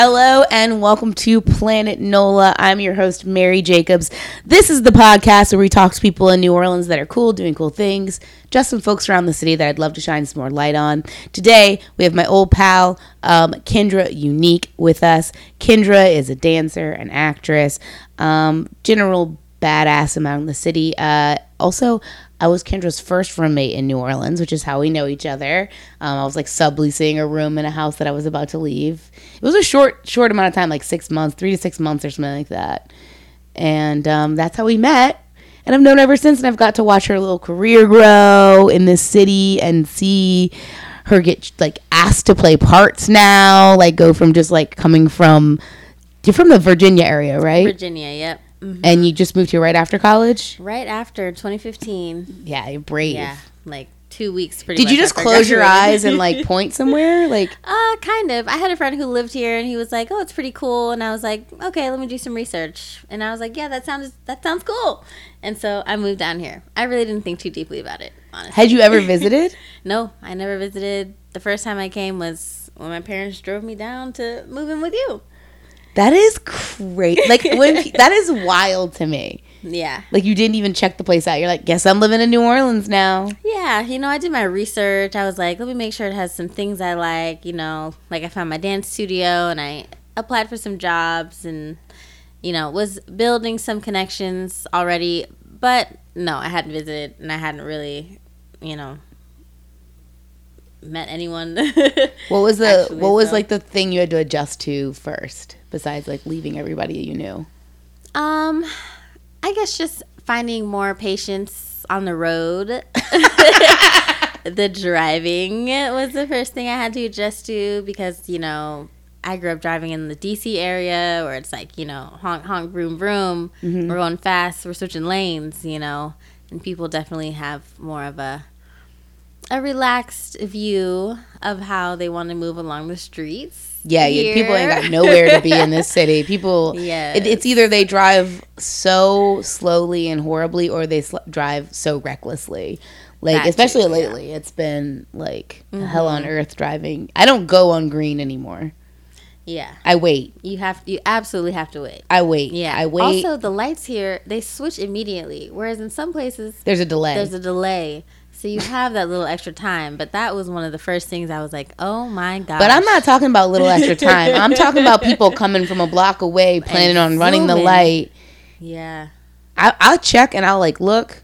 Hello and welcome to Planet NOLA. I'm your host, Mary Jacobs. This is the podcast where we talk to people in New Orleans that are cool, doing cool things, just some folks around the city that I'd love to shine some more light on. Today, we have my old pal, um, Kendra Unique, with us. Kendra is a dancer, an actress, um, general badass among the city. Uh, also, I was Kendra's first roommate in New Orleans, which is how we know each other. Um, I was like subleasing a room in a house that I was about to leave. It was a short, short amount of time, like six months, three to six months or something like that. And um, that's how we met. And I've known ever since, and I've got to watch her little career grow in this city and see her get like asked to play parts now, like go from just like coming from you're from the Virginia area, right? Virginia, yep. Mm-hmm. And you just moved here right after college? Right after 2015. Yeah, you're brave. Yeah, like two weeks pretty Did you just close your eyes and like point somewhere? Like Uh kind of. I had a friend who lived here and he was like, "Oh, it's pretty cool." And I was like, "Okay, let me do some research." And I was like, "Yeah, that sounds that sounds cool." And so I moved down here. I really didn't think too deeply about it, honestly. Had you ever visited? no, I never visited. The first time I came was when my parents drove me down to move in with you. That is crazy. Like when that is wild to me. Yeah. Like you didn't even check the place out. You're like, guess I'm living in New Orleans now. Yeah, you know, I did my research. I was like, let me make sure it has some things I like. You know, like I found my dance studio and I applied for some jobs and you know was building some connections already. But no, I hadn't visited and I hadn't really, you know, met anyone. what was the Actually, what was so. like the thing you had to adjust to first besides like leaving everybody you knew? Um I guess just finding more patience on the road. the driving was the first thing I had to adjust to because, you know, I grew up driving in the DC area where it's like, you know, honk, honk, vroom, vroom. Mm-hmm. We're going fast. We're switching lanes, you know, and people definitely have more of a a relaxed view of how they want to move along the streets. Yeah, yeah people ain't got nowhere to be in this city. People, yeah, it, it's either they drive so slowly and horribly, or they sl- drive so recklessly. Like that especially too, lately, yeah. it's been like mm-hmm. hell on earth driving. I don't go on green anymore. Yeah. I wait. You have you absolutely have to wait. I wait. Yeah. I wait. Also the lights here, they switch immediately. Whereas in some places there's a delay. There's a delay. So you have that little extra time, but that was one of the first things I was like, "Oh my god!" But I'm not talking about little extra time. I'm talking about people coming from a block away, planning and on running the light. Yeah, I, I'll check and I'll like look,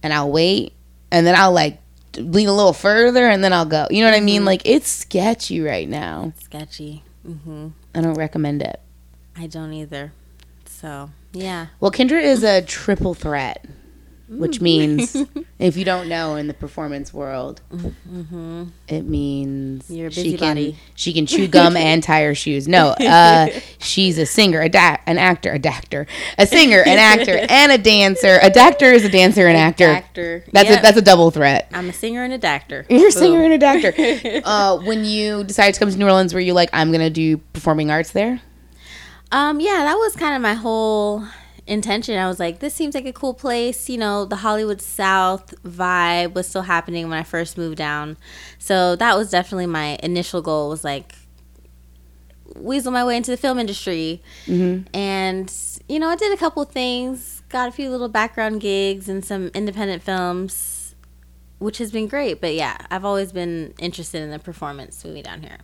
and I'll wait, and then I'll like lean a little further, and then I'll go. You know what mm-hmm. I mean? Mm-hmm. Like it's sketchy right now. It's sketchy. Mm-hmm. I don't recommend it. I don't either. So yeah. Well, Kendra is a triple threat which means if you don't know in the performance world, mm-hmm. it means she can she can chew gum and tie her shoes. No, uh, she's a singer, a da- an actor, a doctor, a singer, an actor, and a dancer. A doctor is a dancer and actor. Actor. That's yep. a that's a double threat. I'm a singer and a doctor. You're a singer and a actor. uh, when you decided to come to New Orleans, were you like, I'm gonna do performing arts there? Um, yeah, that was kind of my whole intention. I was like, this seems like a cool place. You know, the Hollywood South vibe was still happening when I first moved down. So that was definitely my initial goal was like weasel my way into the film industry. Mm-hmm. And, you know, I did a couple things, got a few little background gigs and some independent films, which has been great. But yeah, I've always been interested in the performance movie down here.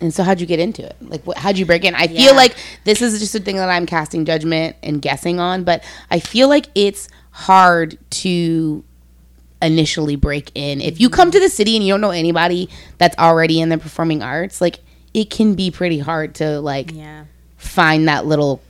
And so, how'd you get into it? Like, what, how'd you break in? I yeah. feel like this is just a thing that I'm casting judgment and guessing on, but I feel like it's hard to initially break in. If you come to the city and you don't know anybody that's already in the performing arts, like, it can be pretty hard to, like, yeah. find that little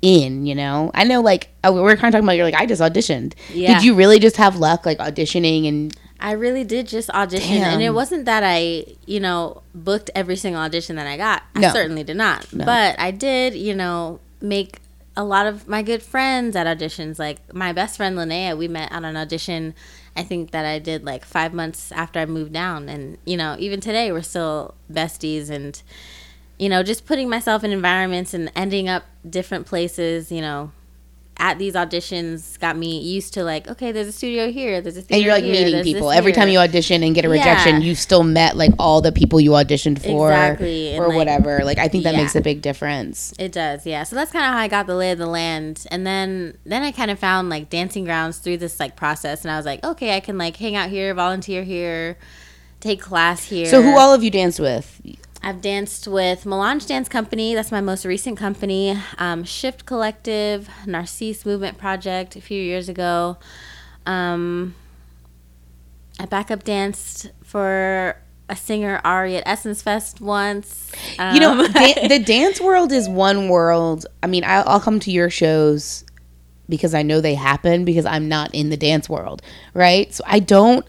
in, you know? I know, like, oh, we are kind of talking about, you're like, I just auditioned. Yeah. Did you really just have luck, like, auditioning and I really did just audition, Damn. and it wasn't that I, you know, booked every single audition that I got. No. I certainly did not, no. but I did, you know, make a lot of my good friends at auditions. Like my best friend Linnea, we met at an audition. I think that I did like five months after I moved down, and you know, even today we're still besties, and you know, just putting myself in environments and ending up different places, you know, at these auditions got me used to like, okay, there's a studio here, there's a theater And you're like here, meeting people every time you audition and get a rejection. Yeah. You still met like all the people you auditioned for, Exactly, or like- whatever. Like I think that Yeah. makes a big difference. It does, yeah. So that's kind of how I got the lay of the land, and then then I kind of found like dancing grounds through this like process, and I was like, okay, I can like hang out here, volunteer here, take class here. So who all of you danced with? I've danced with Melange Dance Company. That's my most recent company. Um, Shift Collective, Narcisse Movement Project a few years ago. Um, I backup danced for a singer Ari at Essence Fest once. you know, Um, da- the dance world is one world. I mean, I, I'll come to your shows because I know they happen because I'm not in the dance world, right? So I don't,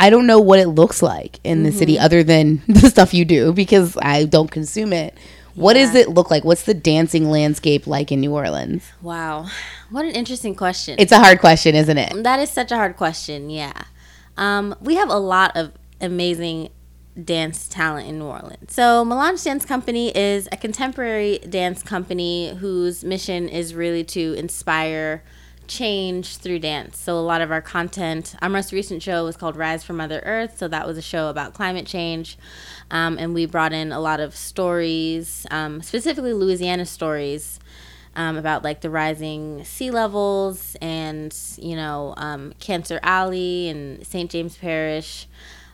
I don't know what it looks like in the Mm-hmm. city other than the stuff you do because I don't consume it. What does it look like? What's the dancing landscape like in New Orleans? wow, what an interesting question. It's a hard question, isn't it? That is such a hard question. Yeah. Um, we have a lot of amazing dance talent in New Orleans. So, Melange Dance Company is a contemporary dance company whose mission is really to inspire change through dance. So, a lot of our content, our most recent show was called Rise from Mother Earth. So, that was a show about climate change. Um, and we brought in a lot of stories, um, specifically Louisiana stories um, about like the rising sea levels and you know um, Cancer Alley and St. James Parish.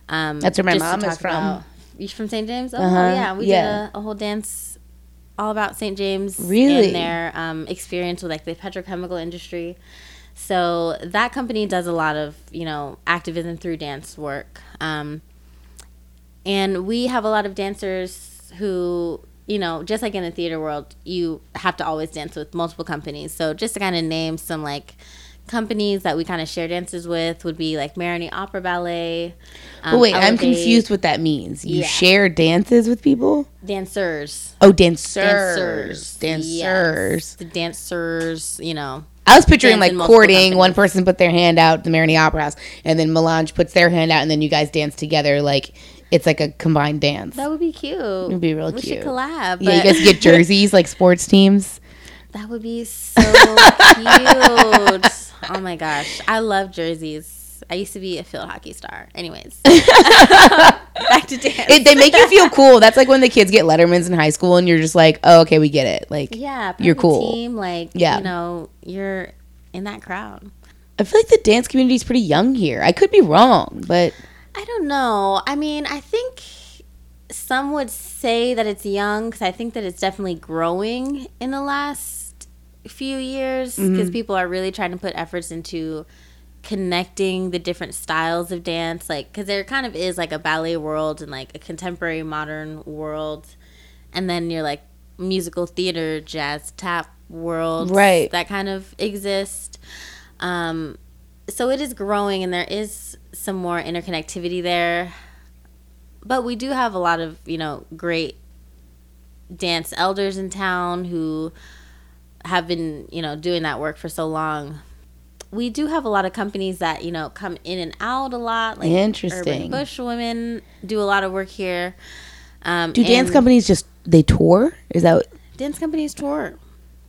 Um, That's where my mom is from. about- you from St. James? Oh Uh-huh, yeah, we yeah. did a, a whole dance all about St. James Really? and their um, experience with like the petrochemical industry. So that company does a lot of you know activism through dance work. Um, and we have a lot of dancers who you know just like in the theater world you have to always dance with multiple companies so just to kind of name some like companies that we kind of share dances with would be like Marigny Opera Ballet. But wait, I'm confused what that means. You Yeah. share dances with people? Dancers. Oh, dancers. Dancers. Yes. The dancers, you know. I was picturing like courting. companies. One person put their hand out, the Marigny Opera House, and then Melange puts their hand out, and then you guys dance together. Like it's like a combined dance. That would be cute. It would be real we cute. should collab. yeah, you guys get jerseys like sports teams. That would be so cute. Oh my gosh. I love jerseys. I used to be a field hockey star. Anyways. Back to dance. It, they make you feel cool. That's like when the kids get Lettermans in high school, and you're just like, oh, okay, we get it. Like, yeah, you're cool. Team, like, Yeah. you know, you're in that crowd. I feel like the dance community is pretty young here. I could be wrong, but I don't know. I mean, I think some would say that it's young because I think that it's definitely growing in the last few years because people are really trying to put efforts into connecting the different styles of dance like because there kind of is like a ballet world and like a contemporary modern world. And then you're like musical theater jazz tap world Right. that kind of exist. Um, so it is growing and there is some more interconnectivity there. But we do have a lot of you know great dance elders in town who have been you know doing that work for so long we do have a lot of companies that you know come in and out a lot like Interesting. urban bush women do a lot of work here um, do dance companies just they tour? Is that dance companies tour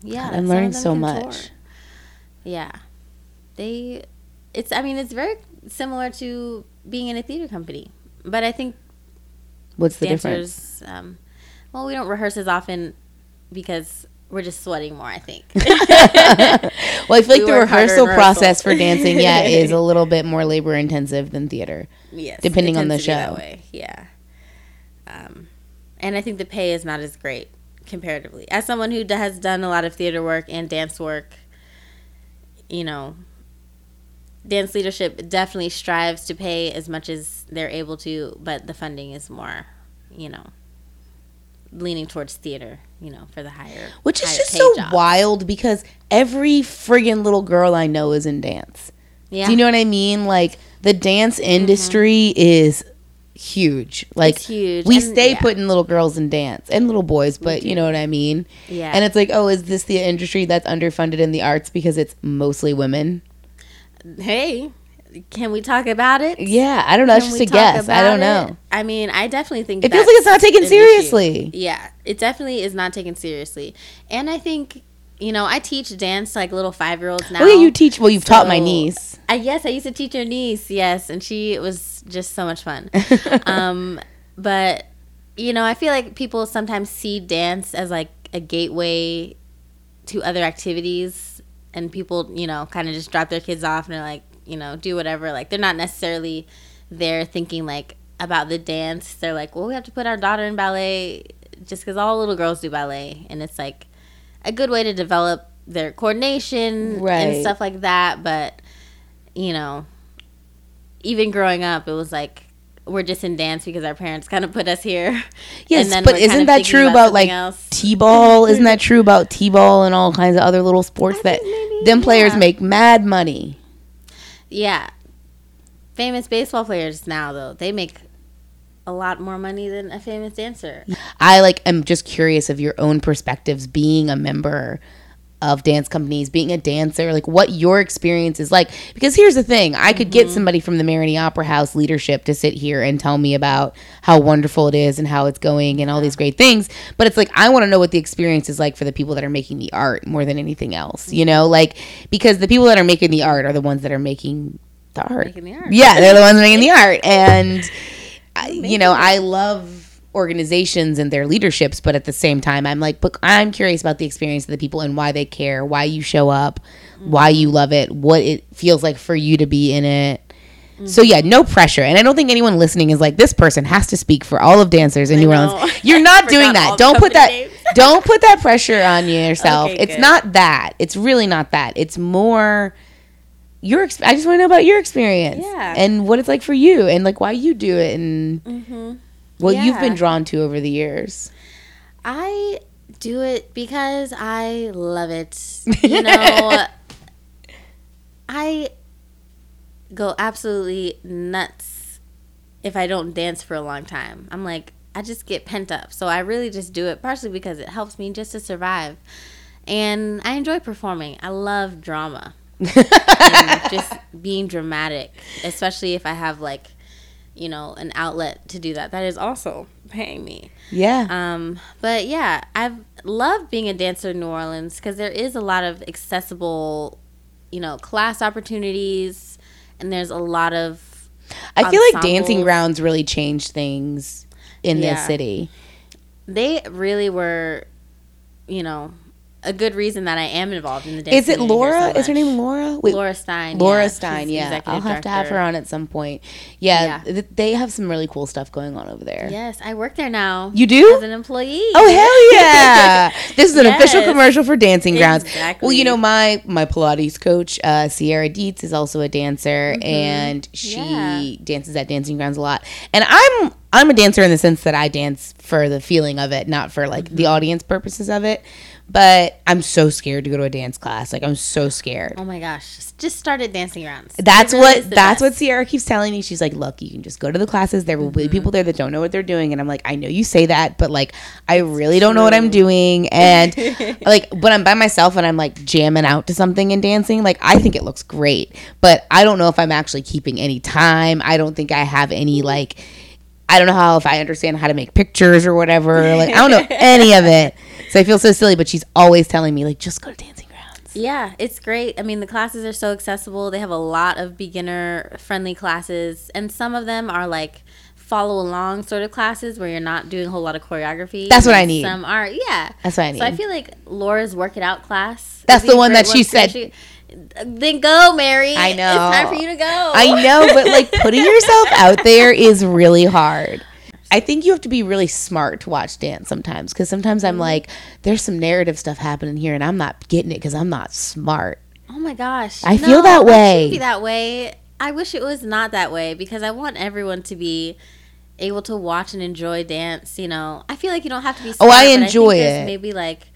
yeah I'm learning so much. yeah they it's i mean it's very similar to being in a theater company but i think what's the difference? um, well we don't rehearse as often because we're just sweating more i think Well, I feel like We the rehearsal process for dancing, yeah, is a little bit more labor intensive than theater. yes Depending on the tends to be that show. yeah um, and i think the pay is not as great comparatively as someone who has done a lot of theater work and dance work you know dance leadership definitely strives to pay as much as they're able to but the funding is more you know leaning towards theater you know for the higher Which is just so jobs. wild because every friggin' little girl I know is in dance. yeah Do you know what I mean? Like the dance mm-hmm. industry is huge. Like It's huge, We and- stay yeah. putting little girls in dance and little boys, but you know what I mean? yeah And it's like, oh, is this the industry that's underfunded in the arts because it's mostly women? hey can we talk about it Yeah, I don't know. It's just a guess. I don't it? know. I mean, I definitely think It feels like it's not taken an issue. seriously. Yeah, it definitely is not taken seriously, and I think you know, I teach dance to like little five year olds now. Oh yeah, you teach. Well, you've taught my niece. I yes, I used to teach your niece. Yes, and she was just so much fun. um, but you know, I feel like people sometimes see dance as like a gateway to other activities, and people, you know, kind of just drop their kids off and they're like, you know, do whatever. Like they're not necessarily there thinking like about the dance. They're like, well, we have to put our daughter in ballet just because all little girls do ballet, and it's like a good way to develop their coordination Right. and stuff like that. But you know, even growing up, it was like we're just in dance because our parents kind of put us here. Yes, And then but isn't that true about about like t-ball? isn't that true about t-ball and all kinds of other little sports that maybe, them players yeah. make mad money? Yeah, famous baseball players now though they make a lot more money than a famous dancer. I like am just curious of your own perspectives being a member of dance companies, being a dancer, like what your experience is like. Because here's the thing I could get mm-hmm. somebody from the Marigny Opera House leadership to sit here and tell me about how wonderful it is and how it's going and all these great things. But it's like, I want to know what the experience is like for the people that are making the art more than anything else, you know? Mm-hmm. Like, because the people that are making the art are the ones that are making the art. Making the art. Yeah, they're the ones making the art. And, I, you know, I love organizations and their leaderships, but at the same time, I'm like, but I'm curious about the experience of the people and why they care, why you show up, why you love it, what it feels like for you to be in it. So yeah, no pressure, and I don't think anyone listening is like this person has to speak for all of dancers in I New know. Orleans. You're not doing that. Don't put that. don't put that pressure on yourself. Okay, it's good. not that. It's really not that. It's more your. I just want to know about your experience, Yeah. and what it's like for you, and like why you do it, and Mm-hmm. What you've been drawn to over the years. I do it because I love it. You know, I go absolutely nuts if I don't dance for a long time. I'm like, I just get pent up. So I really just do it partially because it helps me just to survive. And I enjoy performing. I love drama. and just being dramatic, especially if I have like, you know, an outlet to do that. That is also paying me. Yeah. Um, but yeah, I've loved being a dancer in New Orleans because there is a lot of accessible, you know, class opportunities, and there's a lot of I feel like dancing grounds really changed things in this city. they really were, you know, a good reason that I am involved in the dance. Is it Laura? so is her name Laura? Wait, Laura Stein. Laura yeah. Stein, yeah. I'll have to have her on at some point. Yeah, Yeah. th- they have some really cool stuff going on over there. Yes, I work there now. You do? as an employee. Oh hell yeah! This is an official commercial for Dancing Grounds. Exactly. Well, you know my my Pilates coach, uh, Sierra Dietz, is also a dancer, and she Mm-hmm. Yeah. dances at Dancing Grounds a lot. And I'm I'm a dancer in the sense that I dance for the feeling of it, not for like Mm-hmm. the audience purposes of it. But I'm so scared to go to a dance class. Like I'm so scared. Oh my gosh, just- started dancing around. That's what that's what Sierra keeps telling me. She's like, "Look, you can just go to the classes. There will be Mm-hmm. people there that don't know what they're doing." And I'm like, "I know you say that, but like, I really don't know what I'm doing." And like, when I'm by myself and I'm like jamming out to something and dancing, like I think it looks great, but I don't know if I'm actually keeping any time. I don't think I have any like. I don't know how if I understand how to make pictures or whatever. Like I don't know any of it. So I feel so silly, but she's always telling me like just go to dancing grounds. Yeah, it's great. I mean, the classes are so accessible. They have a lot of beginner friendly classes, and some of them are like follow along sort of classes where you're not doing a whole lot of choreography. That's what I need. Some are, yeah. That's what I need. So I feel like Laura's work it out class. That's the one that she said-. Then go, Mary. I know. It's time for you to go. I know, but like putting yourself out there is really hard. I think you have to be really smart to watch dance sometimes because sometimes I'm mm-hmm. like, there's some narrative stuff happening here and I'm not getting it because I'm not smart. Oh my gosh. I feel that way. be that way. I wish it was not that way because I want everyone to be able to watch and enjoy dance. You know, I feel like you don't have to be. Oh, I enjoy there's it. Maybe like,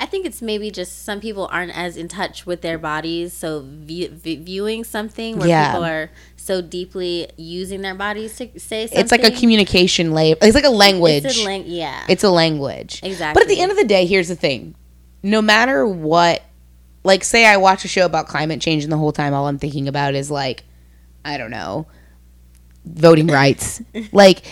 I think it's maybe just some people aren't as in touch with their bodies, so view, viewing something where Yeah. people are so deeply using their bodies to say something. It's like a communication label. It's like a language. It's a lang- yeah. It's a language. Exactly. But at the end of the day, here's the thing. No matter what, like, say I watch a show about climate change and the whole time all I'm thinking about is, like, I don't know, voting rights. like,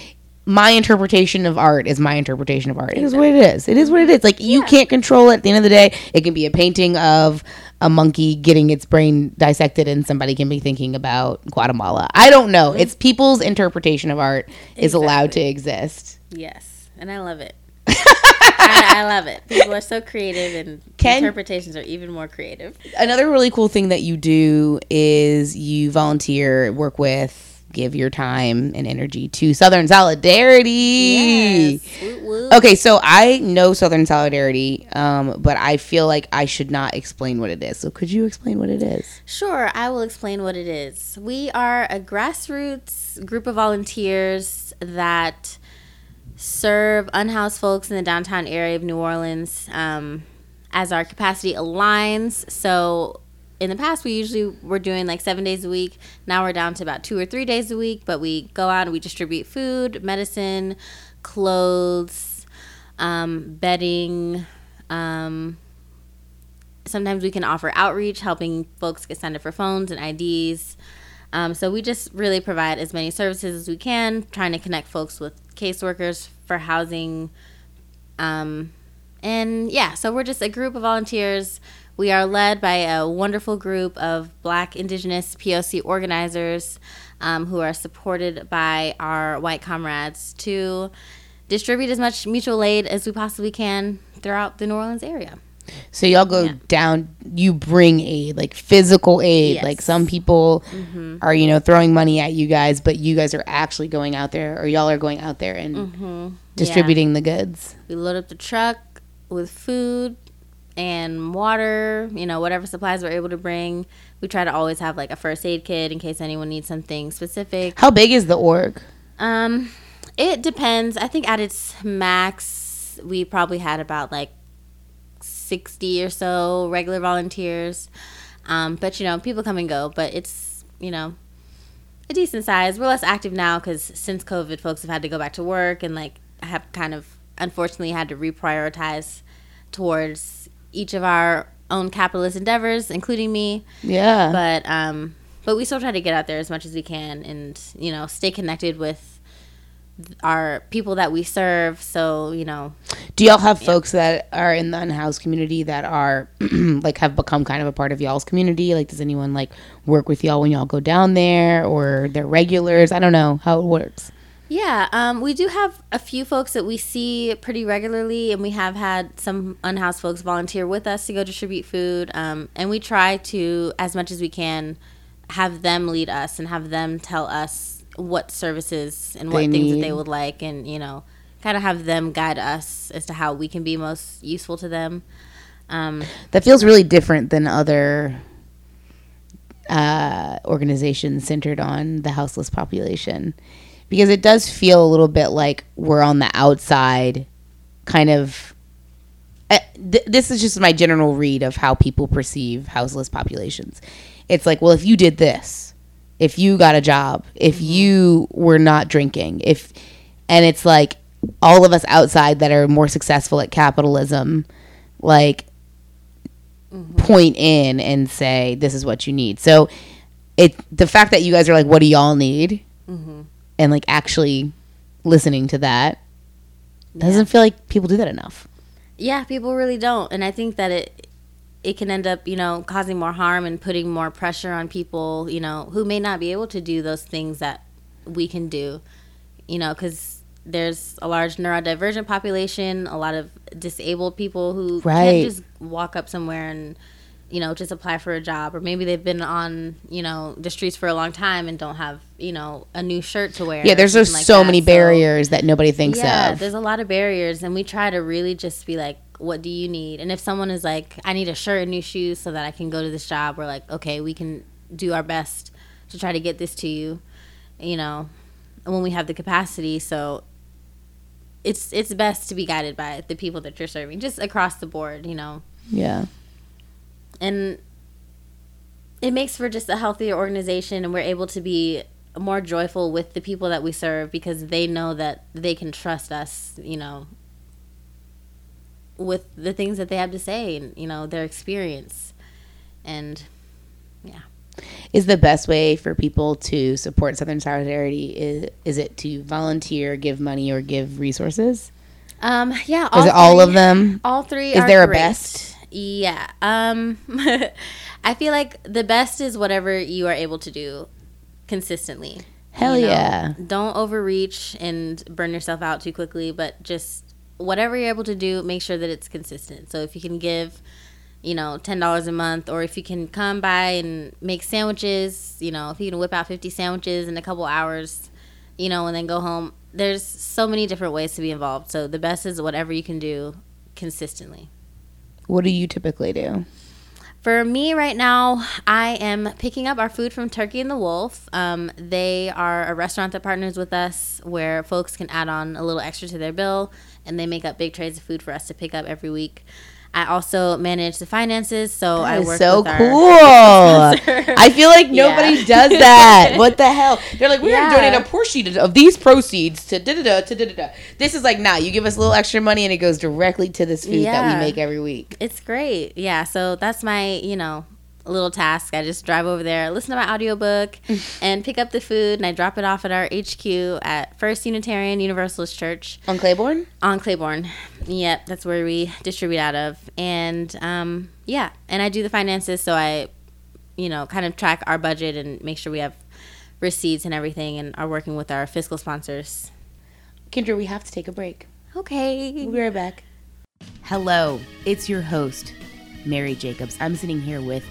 my interpretation of art is my interpretation of art. It is what it is. It is what it mm-hmm. is. Like you can't control it. At the end of the day, it can be a painting of a monkey getting its brain dissected, and somebody can be thinking about Guatemala. I don't know. Mm-hmm. It's people's interpretation of art is allowed to exist. Yes, and I love it. I, I love it. People are so creative, and Can- interpretations are even more creative. Another really cool thing that you do is you volunteer, work with, give your time and energy to Southern Solidarity. Yes. Okay, so I know Southern Solidarity, um, but I feel like I should not explain what it is. So could you explain what it is? Sure, I will explain what it is. We are a grassroots group of volunteers that serve unhoused folks in the downtown area of New Orleans um, as our capacity aligns. So, in the past, we usually were doing like seven days a week. Now we're down to about two or three days a week, but we go out and we distribute food, medicine, clothes, um, bedding. Um, sometimes we can offer outreach, helping folks get signed up for phones and IDs. Um, so we just really provide as many services as we can, trying to connect folks with caseworkers for housing. Um, and yeah, so we're just a group of volunteers. We are led by a wonderful group of Black, Indigenous, POC organizers um, who are supported by our white comrades to distribute as much mutual aid as we possibly can throughout the New Orleans area. So y'all go Yeah. down, you bring aid, like physical aid. Yes. Like some people are, you know, throwing money at you guys, but you guys are actually going out there, or y'all are going out there and distributing the goods. We load up the truck with food and water, you know, whatever supplies we're able to bring. We try to always have like a first aid kit in case anyone needs something specific. How big is the org? Um, it depends. I think at its max, we probably had about like 60 or so regular volunteers. Um, but you know, people come and go, but it's, you know, a decent size. We're less active now because since COVID, folks have had to go back to work and like have kind of unfortunately had to reprioritize towards each of our own capitalist endeavors, including me Yeah. but um but we still try to get out there as much as we can and you know stay connected with our people that we serve so you know Do y'all have folks that are in the unhoused community that are like have become kind of a part of y'all's community? Like, does anyone like work with y'all when y'all go down there, or they're regulars? I don't know how it works. Yeah um we do have a few folks that we see pretty regularly and we have had some unhoused folks volunteer with us to go distribute food um and we try to as much as we can have them lead us and have them tell us what services and what They things that they would like and you know kind of have them guide us as to how we can be most useful to them. Um That feels really different than other uh, organizations centered on the houseless population, because it does feel a little bit like we're on the outside, kind of. Uh, th- this is just my general read of how people perceive houseless populations. It's like, well, if you did this, if you got a job, if mm-hmm. you were not drinking, if, and it's like all of us outside that are more successful at capitalism, like mm-hmm. point in and say this is what you need. So it the fact that you guys are like, what do y'all need, mm-hmm. And like actually listening to that doesn't feel like people do that enough. yeah people really don't and i think that it it can end up you know causing more harm and putting more pressure on people you know who may not be able to do those things that we can do you know because there's a large neurodivergent population a lot of disabled people who Right. can't just walk up somewhere and you know just apply for a job or maybe they've been on you know the streets for a long time and don't have you know a new shirt to wear Yeah, there's just like so that. many barriers that nobody thinks yeah, of. there's a lot of barriers, and we try to really just be like, "What do you need?" And if someone is like, "I need a shirt and new shoes so that I can go to this job," we're like, "Okay, we can do our best to try to get this to you," you know, when we have the capacity. So it's it's best to be guided by the people that you're serving, just across the board, you know, Yeah. And it makes for just a healthier organization, and we're able to be more joyful with the people that we serve because they know that they can trust us, you know, with the things that they have to say and, you know, their experience. And yeah. Is the best way for people to support Southern Solidarity is is it to volunteer, give money, or give resources? Um, yeah. Is it all of them? All three. Is there a great. best? Yeah. Um, I feel like the best is whatever you are able to do consistently. Hell You know, yeah. Don't overreach and burn yourself out too quickly, but just whatever you're able to do, make sure that it's consistent. So if you can give, you know, ten dollars a month, or if you can come by and make sandwiches, you know, if you can whip out fifty sandwiches in a couple hours, you know, and then go home. There's so many different ways to be involved. So the best is whatever you can do consistently. What do you typically do? For me right now, I am picking up our food from Turkey and the Wolf. Um, they are a restaurant that partners with us where folks can add on a little extra to their bill and they make up big trays of food for us to pick up every week. I also manage the finances, so I work so cool. I feel like nobody Yeah. does that. What the hell? They're like, we're Yeah. gonna a portion of these proceeds to da da da to da da da. This is like, nah, you give us a little extra money and it goes directly to this food that we make every week. It's great. Yeah. So that's my, you know, little task. I just drive over there, listen to my audiobook, and pick up the food, and I drop it off at our HQ at First Unitarian Universalist Church On Claiborne? on Claiborne. Yep, that's where we distribute out of. And um, yeah, and I do the finances, so I, you know, kind of track our budget and make sure we have receipts and everything, and are working with our fiscal sponsors. Kendra, we have to take a break. Okay. We'll be right back. Hello, it's your host, Mary Jacobs. I'm sitting here with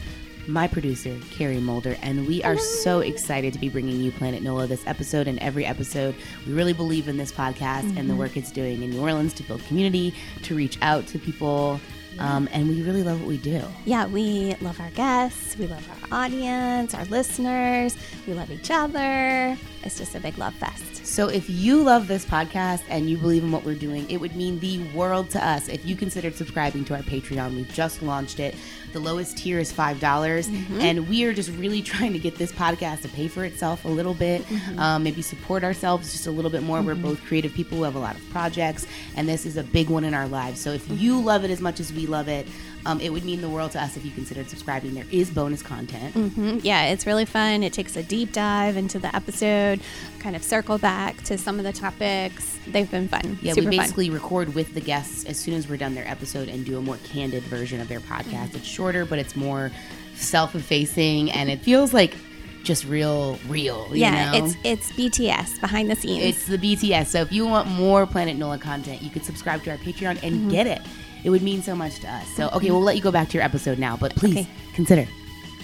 my producer, Carrie Mulder, and we are so excited to be bringing you Planet NOLA this episode and every episode. We really believe in this podcast and the work it's doing in New Orleans to build community, to reach out to people, um, and we really love what we do. Yeah, we love our guests, we love our audience, our listeners, we love each other. It's just a big love fest. So if you love this podcast and you believe in what we're doing, it would mean the world to us if you considered subscribing to our Patreon. We've just launched it. The lowest tier is $5, dollars mm-hmm. and we are just really trying to get this podcast to pay for itself a little bit, mm-hmm. um, maybe support ourselves just a little bit more. We're mm-hmm. both creative people who have a lot of projects, and this is a big one in our lives. So if you love it as much as we love it, um, it would mean the world to us if you considered subscribing. There is bonus content. Mhm. Yeah, it's really fun. It takes a deep dive into the episode, kind of circle back to some of the topics. They've been fun. Yeah, Super we fun. basically record with the guests as soon as we're done their episode and do a more candid version of their podcast. It's shorter, but it's more self-effacing, and it feels like just real, real. You Yeah, know? it's it's BTS behind the scenes. it's the BTS. So if you want more Planet Nola content, you could subscribe to our Patreon and get it. It would mean so much to us. So okay, we'll let you go back to your episode now, but please Okay. consider.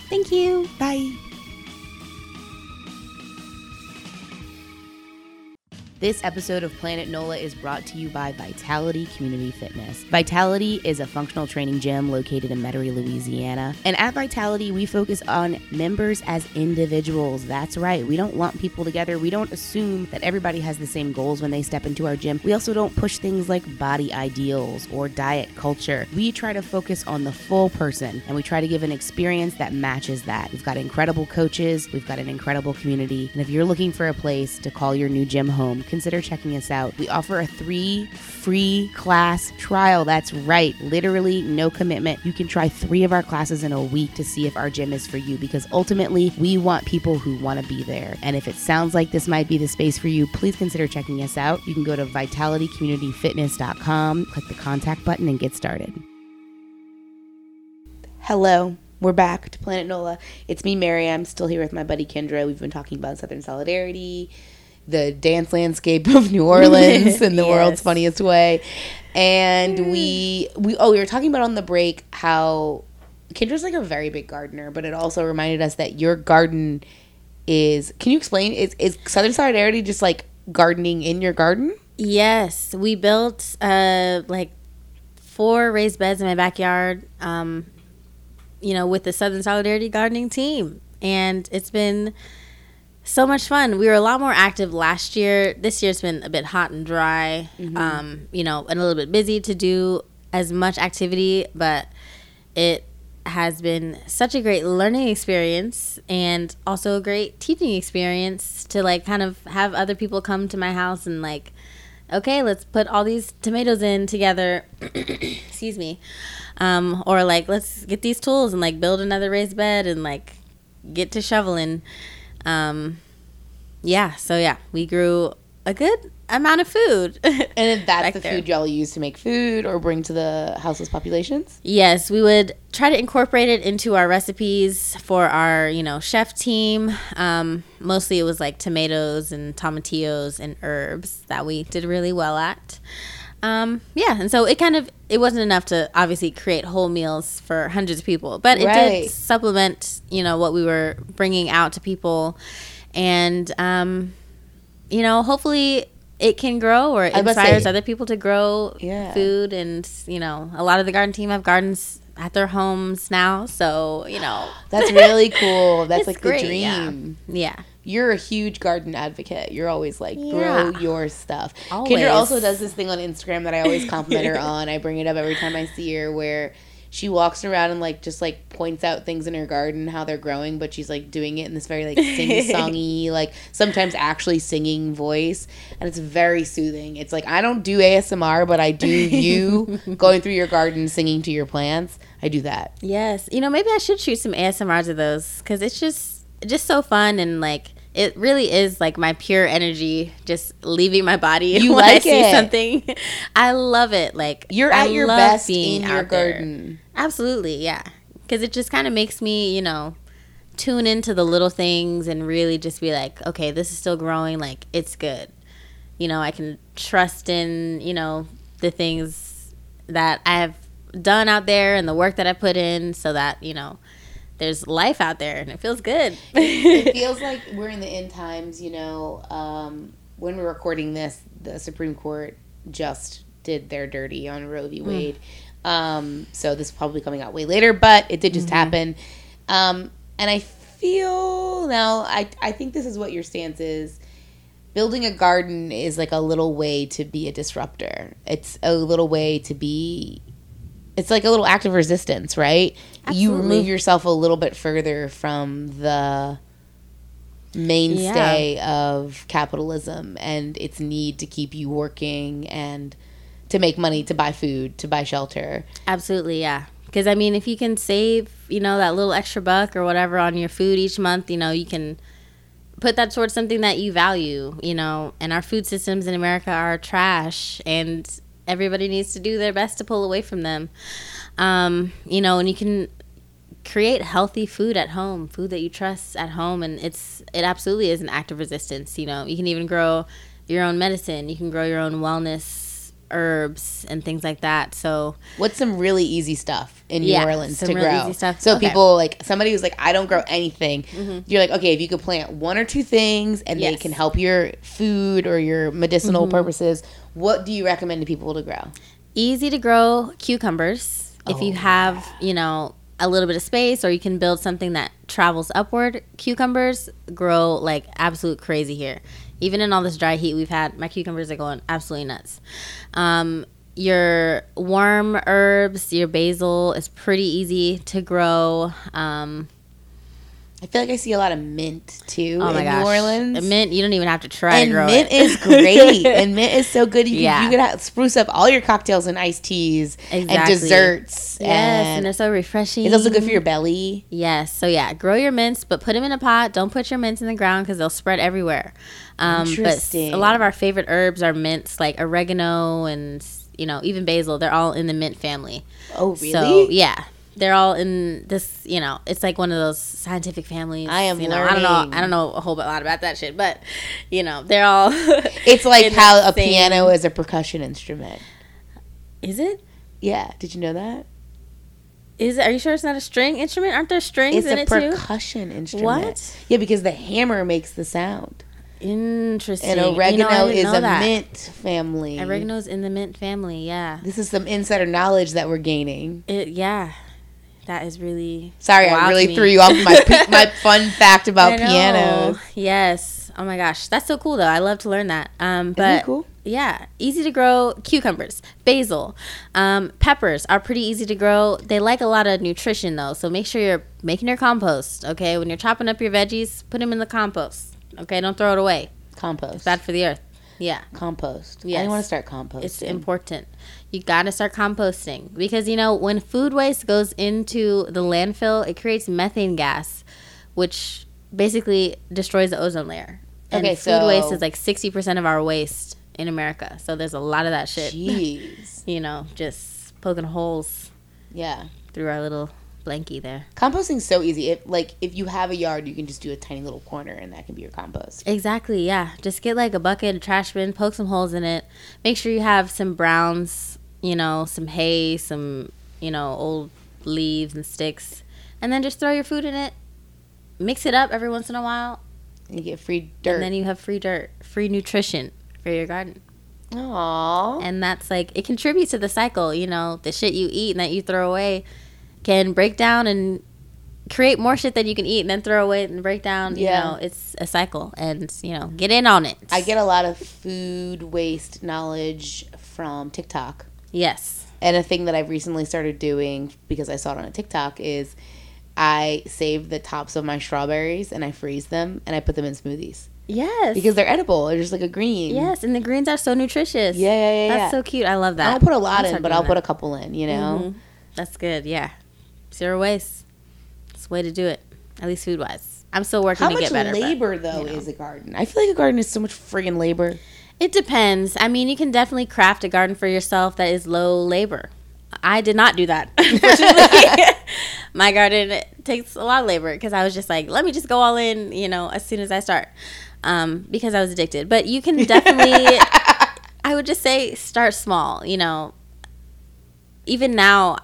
Thank you. Bye. This episode of Planet NOLA is brought to you by Vitality Community Fitness. Vitality is a functional training gym located in Metairie, Louisiana. And at Vitality, we focus on members as individuals. That's right. We don't lump people together. We don't assume that everybody has the same goals when they step into our gym. We also don't push things like body ideals or diet culture. We try to focus on the full person and we try to give an experience that matches that. We've got incredible coaches, we've got an incredible community. And if you're looking for a place to call your new gym home, consider checking us out. We offer a three free class trial. That's right, literally no commitment. You can try three of our classes in a week to see if our gym is for you because ultimately we want people who want to be there. And if it sounds like this might be the space for you, please consider checking us out. You can go to vitalitycommunityfitness.com, click the contact button, and get started. Hello. We're back to Planet NOLA. It's me, Mary. I'm still here with my buddy Kendra. We've been talking about Southern Solidarity, the dance landscape of New Orleans in the world's funniest way. And we we oh, we were talking about on the break how Kendra's like a very big gardener, but it also reminded us that your garden is can you explain is is Southern Solidarity just like gardening in your garden? Yes, we built uh like four raised beds in my backyard. Um, you know, with the Southern Solidarity Gardening team, and it's been so much fun. We were a lot more active last year. This year's been a bit hot and dry. Um, you know, and a little bit busy to do as much activity, but it has been such a great learning experience and also a great teaching experience to like kind of have other people come to my house and like okay let's put all these tomatoes in together excuse me um, or like let's get these tools and like build another raised bed and like get to shoveling. Um, yeah, so yeah, we grew a good amount of food. And that's the there. food y'all use to make food or bring to the houseless populations? Yes, we would try to incorporate it into our recipes for our, you know, chef team. Um, mostly it was like tomatoes and tomatillos and herbs that we did really well at. Um, yeah, and so it kind of it wasn't enough to obviously create whole meals for hundreds of people, but it Right. did supplement, you know, what we were bringing out to people, and um, you know, hopefully it can grow or it I was about to inspires say- other people to grow Yeah. food and you know a lot of the garden team have gardens at their homes now so you know That's really cool. That's like great, the yeah. dream. yeah You're a huge garden advocate. You're always like, grow Yeah. your stuff. Always. Kendra also does this thing on Instagram that I always compliment her on. I bring it up every time I see her where she walks around and like just like points out things in her garden, how they're growing, but she's like doing it in this very like sing songy, like sometimes actually singing voice. And it's very soothing. It's like I don't do ASMR, but I do you going through your garden singing to your plants. I do that. yes you know maybe i should shoot some asmrs of those because it's just just so fun and like it really is like my pure energy just leaving my body You when i like see it. something i love it like You're I at your best being in your out there. garden. Absolutely, yeah. Because it just kind of makes me, you know, tune into the little things and really just be like, okay, this is still growing. Like, it's good. You know, I can trust in, you know, the things that I have done out there and the work that I put in so that, you know, there's life out there and it feels good. it feels like we're in the end times, you know. Um, when we're recording this, the Supreme Court just did their dirty on Roe v. Wade. Um, so this is probably coming out way later, but it did just happen. Um, and I feel now, I, I think this is what your stance is. Building a garden is like a little way to be a disruptor. It's a little way to be. It's like a little act of resistance, right? You Absolutely. remove yourself a little bit further from the mainstay of capitalism and its need to keep you working and to make money to buy food, to buy shelter. Absolutely, yeah. Because I mean, if you can save, you know, that little extra buck or whatever on your food each month, you know, you can put that towards something that you value, you know. And our food systems in America are trash, and everybody needs to do their best to pull away from them. Um, you know, and you can create healthy food at home, food that you trust at home, and it's it absolutely is an act of resistance. You know, you can even grow your own medicine. You can grow your own wellness herbs and things like that. So What's some really easy stuff in Yeah, New Orleans some to really grow? easy stuff. So Okay. Mm-hmm. people like somebody who's like, I don't grow anything. You're like, okay, if you could plant one or two things and they can help your food or your medicinal Mm-hmm. purposes, what do you recommend to people to grow? easy to grow cucumbers. If you Oh, have you know a little bit of space or you can build something that travels upward cucumbers grow like absolute crazy here. Even in all this dry heat we've had my cucumbers are going absolutely nuts. Um, your warm herbs your basil is pretty easy to grow. Um, I feel like I see a lot of mint too oh my in gosh New Orleans. And mint you don't even have to try and to mint it. is great and mint is so good you can, Yeah. you can spruce up all your cocktails and iced teas and desserts yes and and they're so refreshing it's also good for your belly Yes. So yeah, grow your mints, but put them in a pot. Don't put your mints in the ground because they'll spread everywhere. Um, but Interesting. a lot of our favorite herbs are mints, like oregano and you know even basil. They're all in the mint family. oh really So yeah, they're all in this. You know, it's like one of those scientific families. I am You know, I don't know. I don't know a whole lot about that shit, but you know, they're all. it's like how a same- piano is a percussion instrument Is it? yeah did you know that Is? Are you sure it's not a string instrument? Aren't there strings it's in a it too? percussion instrument What? yeah because the hammer makes the sound Interesting. and You know, oregano is a that. mint family Oregano's in the mint family. Yeah. this is some insider knowledge that we're gaining It, yeah, that is really. sorry i really me. threw you off my my fun fact about I pianos Yes. Oh my gosh, that's so cool though. I love to learn that. Um, Isn't but it cool yeah, easy to grow cucumbers, basil, um, peppers are pretty easy to grow. They like a lot of nutrition though, so make sure you're making your compost. Okay, when you're chopping up your veggies, put them in the compost. Okay, don't throw it away. compost Bad for the earth. Yeah. compost Yes. i want to start composting It's important. You got to start composting because you know when food waste goes into the landfill, it creates methane gas, which basically destroys the ozone layer. And Okay, food so- waste is like sixty percent of our waste in America. So there's a lot of that shit. Jeez. You know, just poking holes Yeah. through our little blankie there. Composting's so easy. If like if you have a yard, you can just do a tiny little corner and that can be your compost. Exactly, yeah. Just get like a bucket, a trash bin, poke some holes in it. Make sure you have some browns, you know, some hay, some, you know, old leaves and sticks. And then just throw your food in it. Mix it up every once in a while. And you get free dirt. And then you have free dirt, free nutrition for your garden. Aww. And that's like, it contributes to the cycle, you know, the shit you eat and that you throw away can break down and create more shit that you can eat and then throw away and break down. Yeah. You know, it's a cycle. And, you know, get in on it. I get a lot of food waste knowledge from TikTok. Yes. And a thing that I've recently started doing because I saw it on a TikTok is I save the tops of my strawberries and I freeze them and I put them in smoothies Yes. because they're edible. They're just like a green. yes, and the greens are so nutritious. Yeah, yeah, yeah. That's yeah. so cute. I love I that. don't put a lot in, but I'll put a couple in. You know. Mhm. That's good. Yeah. Zero waste. It's the way to do it. At least food wise. I'm still working How to get better. but- labor though you know. is a garden? I feel like a garden is so much friggin' labor. It depends. I mean, you can definitely craft a garden for yourself that is low labor. I did not do that. Unfortunately, my garden takes a lot of labor because I was just like, let me just go all in, you know, as soon as I start, um, because I was addicted. But you can definitely, I would just say, start small. You know, even now,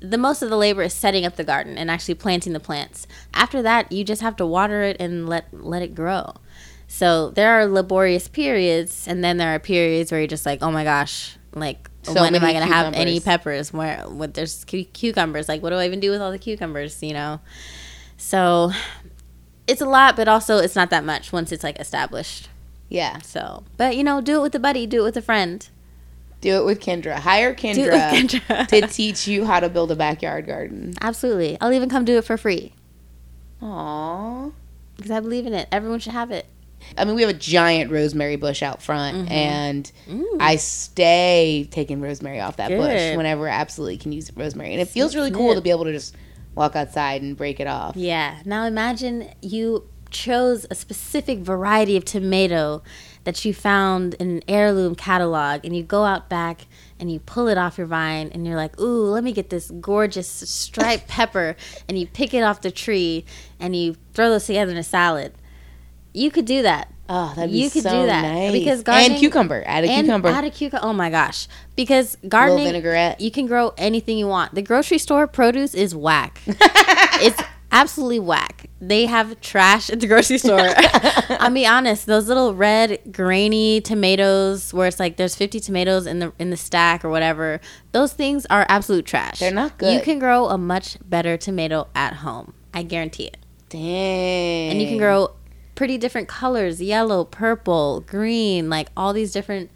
the most of the labor is setting up the garden and actually planting the plants. After that, you just have to water it and let let it grow. So there are laborious periods, and then there are periods where you're just like, oh my gosh, like So when am I gonna have any peppers? Where what there's cu- cucumbers? Like what do I even do with all the cucumbers? You know, so it's a lot, but also it's not that much once it's like established. Yeah. So, but you know, do it with a buddy, do it with a friend, Do it with Kendra. Hire do it with Kendra, Kendra. to teach you how to build a backyard garden. Absolutely, I'll even come do it for free Aww. because I believe in it. Everyone should have it. I mean, we have a giant rosemary bush out front, Mm-hmm. and Ooh. I stay taking rosemary off that bush whenever I absolutely can use rosemary. And it feels really cool to be able to just walk outside and break it off. Yeah. Now imagine you chose a specific variety of tomato that you found in an heirloom catalog and you go out back and you pull it off your vine and you're like, "Ooh, let me get this gorgeous striped pepper." And you pick it off the tree and you throw those together in a salad. You could do that. Oh, that'd be You could so do that, nice. because and gardening- cucumber. Add a and cucumber. add a cucumber. Oh my gosh. Because little gardening vinaigrette. you can grow anything you want. The grocery store produce is whack. it's absolutely whack. They have trash at the grocery store. I'll be honest, those little red grainy tomatoes where it's like there's 50 tomatoes in the in the stack or whatever. Those things are absolute trash. They're not good. You can grow a much better tomato at home. I guarantee it. Dang. And you can grow pretty different colors, yellow, purple, green, like all these different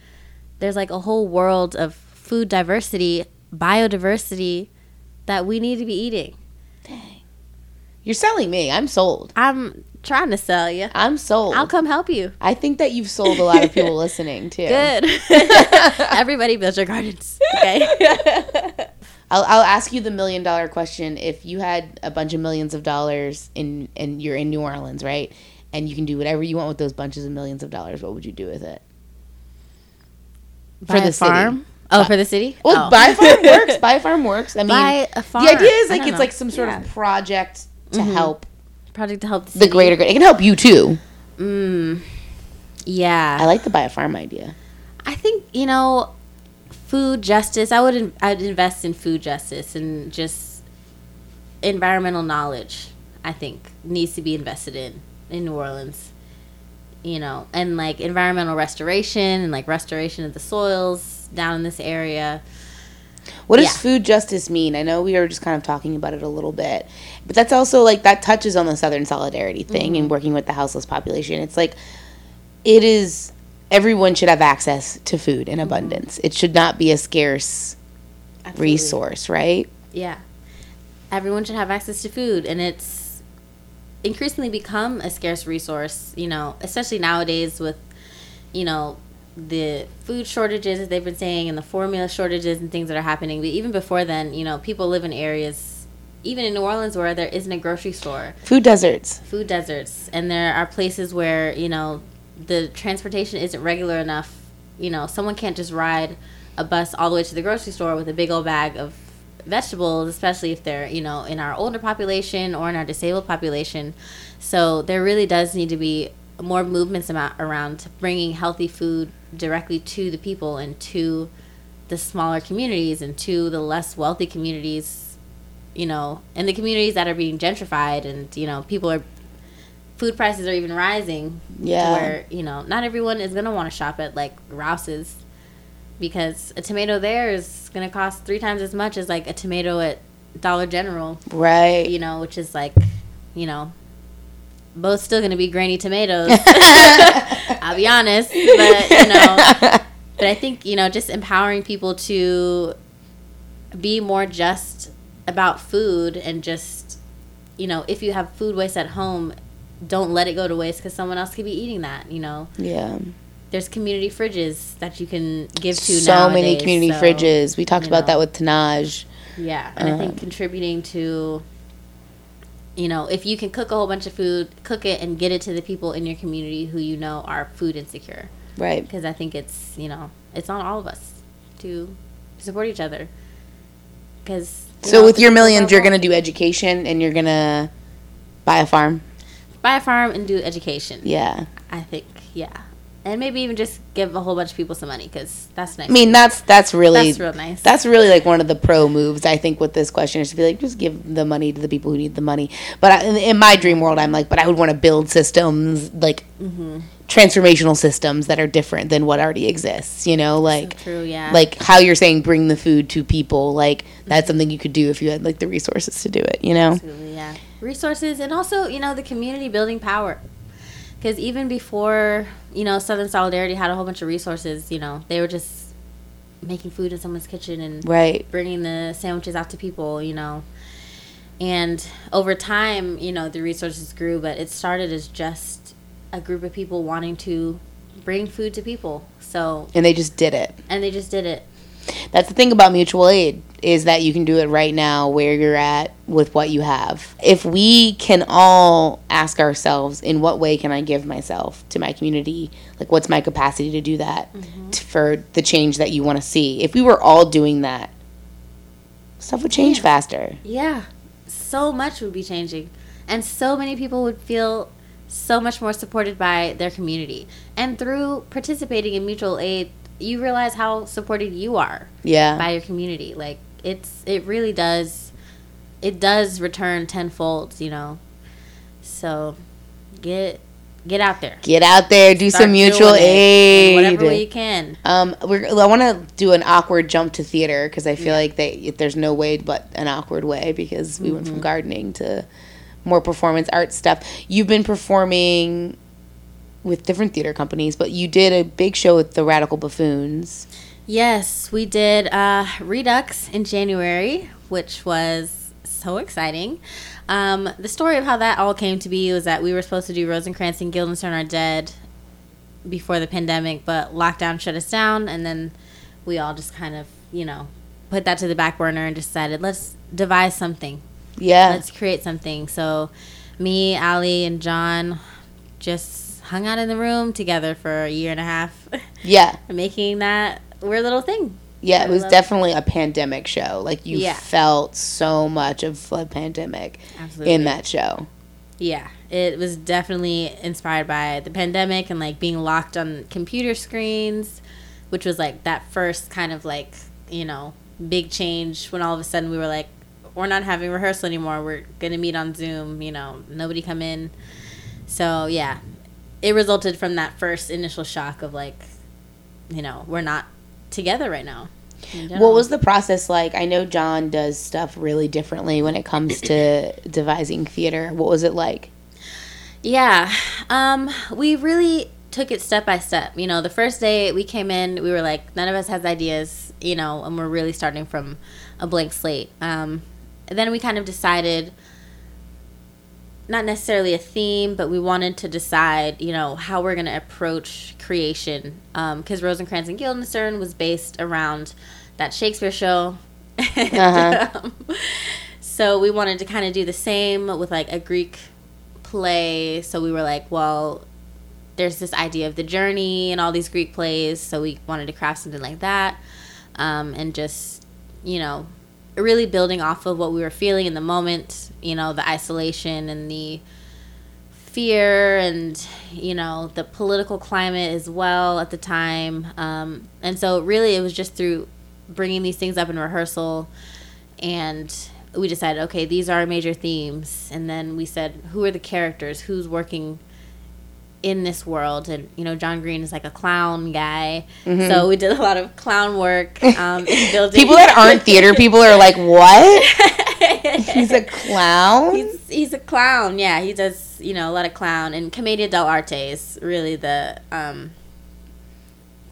there's like a whole world of food diversity, biodiversity that we need to be eating. Dang. You're selling me. I'm sold. I'm trying to sell you. I'm sold. I'll come help you. I think that you've sold a lot of people listening too. Good. Everybody build your gardens. Okay. I'll, I'll ask you the million dollar question. If you had a bunch of millions of dollars in and you're in New Orleans, right? And you can do whatever you want with those bunches of millions of dollars, what would you do with it? Buy the a city. farm? Oh, for the city? Well, oh. buy a farm works. Buy a farm works. I mean, Buy a farm. the idea is like it's know. like some sort Yeah. Mm-hmm. of project to help project to help the, the greater good. It can help you too. Mm. Yeah. I like the buy a farm idea. I think you know, food justice. I would I'd invest in food justice and just environmental knowledge. I think needs to be invested in in New Orleans. You know, and like environmental restoration and like restoration of the soils down in this area. What does Yeah. food justice mean? I know we were just kind of talking about it a little bit, but that's also like that touches on the Southern solidarity thing Mm-hmm. and working with the houseless population. It's like it is everyone should have access to food Mm-hmm. in abundance. It should not be a scarce Absolutely. resource, right? Yeah. Everyone should have access to food and it's increasingly become a scarce resource, you know, especially nowadays with you know the food shortages as they've been saying and the formula shortages and things that are happening. But even before then, you know, people live in areas even in New Orleans where there isn't a grocery store, Food deserts. food deserts, and there are places where you know the transportation isn't regular enough. You know, someone can't just ride a bus all the way to the grocery store with a big old bag of vegetables, especially if they're you know in our older population or in our disabled population. So there really does need to be more movements about around bringing healthy food directly to the people and to the smaller communities and to the less wealthy communities you know and the communities that are being gentrified and you know people are food prices are even rising Yeah. where you know not everyone is going to want to shop at like Rouses because a tomato there is going to cost three times as much as like a tomato at dollar general Right. you know which is like you know both still going to be grainy tomatoes i'll be honest but you know but i think you know just empowering people to be more just about food and just you know if you have food waste at home don't let it go to waste because someone else could be eating that you know Yeah. There's community fridges that you can give to So many community so, fridges. We talked about know. that with Tanaj. yeah, and I Um, think contributing to, you know, if you can cook a whole bunch of food, cook it and get it to the people in your community who you know are food insecure. Right. Because I think it's you know it's on all of us to support each other. Because So with your millions, you're gonna do education and you're gonna buy a farm. buy a farm and do education. Yeah. I think yeah, and maybe even just give a whole bunch of people some money because that's nice. I mean, that's that's really That's real nice. That's really like one of the pro moves I think with this question is to be like just give the money to the people who need the money. But I, in, in my dream world, I'm like, but I would want to build systems like Mm-hmm. transformational systems that are different than what already exists. You know, like true. Yeah. like how you're saying bring the food to people. Like that's something you could do if you had like the resources to do it. You know. Absolutely, yeah. Resources and also, you know, the community building power. Because even before, you know, Southern Solidarity had a whole bunch of resources, you know, they were just making food in someone's kitchen and Right. bringing the sandwiches out to people, you know. And over time, you know, the resources grew, but it started as just a group of people wanting to bring food to people. So, And they just did it. and they just did it. That's the thing about mutual aid is that you can do it right now where you're at with what you have. If we can all ask ourselves, in what way can I give myself to my community? Like, what's my capacity to do that t- mm-hmm. for the change that you want to see? If we were all doing that, stuff would change faster. Yeah, so much would be changing, and so many people would feel so much more supported by their community. And through participating in mutual aid, you realize how supported you are Yeah. by your community. Like it's it really does it does return tenfold, you know. So get get out there. Get out there, do Start some mutual doing it in aid. whatever way you can. Um, we're, I want to do an awkward jump to theater because I feel like they, there's no way but an awkward way because we went from gardening to more performance art stuff. You've been performing with different theater companies, but you did a big show with the Radical Buffoons. Yes, we did uh, Redux in January, which was so exciting. Um, the story of how that all came to be was that we were supposed to do Rosencrantz and Guildenstern Are Dead before the pandemic, but lockdown shut us down, and then we all just kind of, you know, put that to the back burner and decided let's devise something Yeah, let's create something. So, me, Ali, and John just hung out in the room together for a year and a half, yeah, making that weird little thing. yeah. It was definitely a pandemic show. Like you Yeah. felt so much of the pandemic Absolutely. in that show. Yeah, it was definitely inspired by the pandemic and like being locked on computer screens, which was like that first kind of like, you know, big change when all of a sudden we were like, we're not having rehearsal anymore. We're going to meet on Zoom, you know, nobody come in. So, yeah, it resulted from that first initial shock of like, you know, we're not together right now. What was the process like? I know John does stuff really differently when it comes to devising theater. What was it like? Yeah. Um, we really took it step by step. You know, the first day we came in, we were like, none of us has ideas, you know, and we're really starting from a blank slate. Um, then we kind of decided not necessarily a theme, but we wanted to decide, you know, how we're going to approach creation. Because Rosencrantz and Guildenstern was based around that Shakespeare show. Uh-huh. um, so So we wanted to kind of do the same with like a Greek play. So we were like, well, there's this idea of the journey and all these Greek plays. So we wanted to craft something like that. Um, and just, you know, really building off of what we were feeling in the moment, you know, the isolation and the fear and, you know, the political climate as well at the time. Um, and so really it was just through bringing these things up in rehearsal and we decided, okay, these are major themes. And then we said, who are the characters? Who's working in this world? And, you know, John Green is like a clown guy. So we did a lot of clown work um, in building. People that aren't theater people are like, what? He's a clown? He's, he's a clown. Yeah, he does, you know, a lot of clown. And Commedia dell'arte is really the um,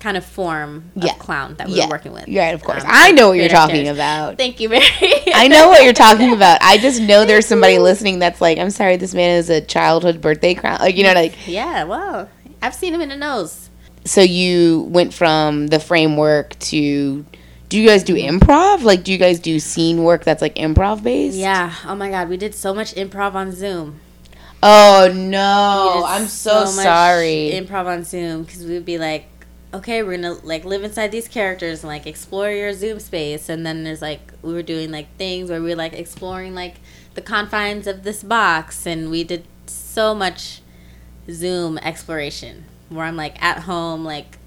kind of form of Yeah. clown that we yeah. were working with. Right, of course. Um, I know what you're talking chairs. about. Thank you, Mary. I know what you're talking about. I just know there's somebody listening that's like, I'm sorry, this man is a childhood birthday clown. Like, you know, like, Yeah, well, I've seen him in the nose. so you went from the framework to, do you guys do improv? Like, do you guys do scene work that's like improv based? Yeah. Oh my God, we did so much improv on Zoom. Oh, no. I'm so, much sorry. Improv on Zoom because we'd be like, okay, we're gonna like live inside these characters and like explore your Zoom space, and then there's like we were doing like things where we were like exploring like the confines of this box, and we did so much Zoom exploration where I'm like at home like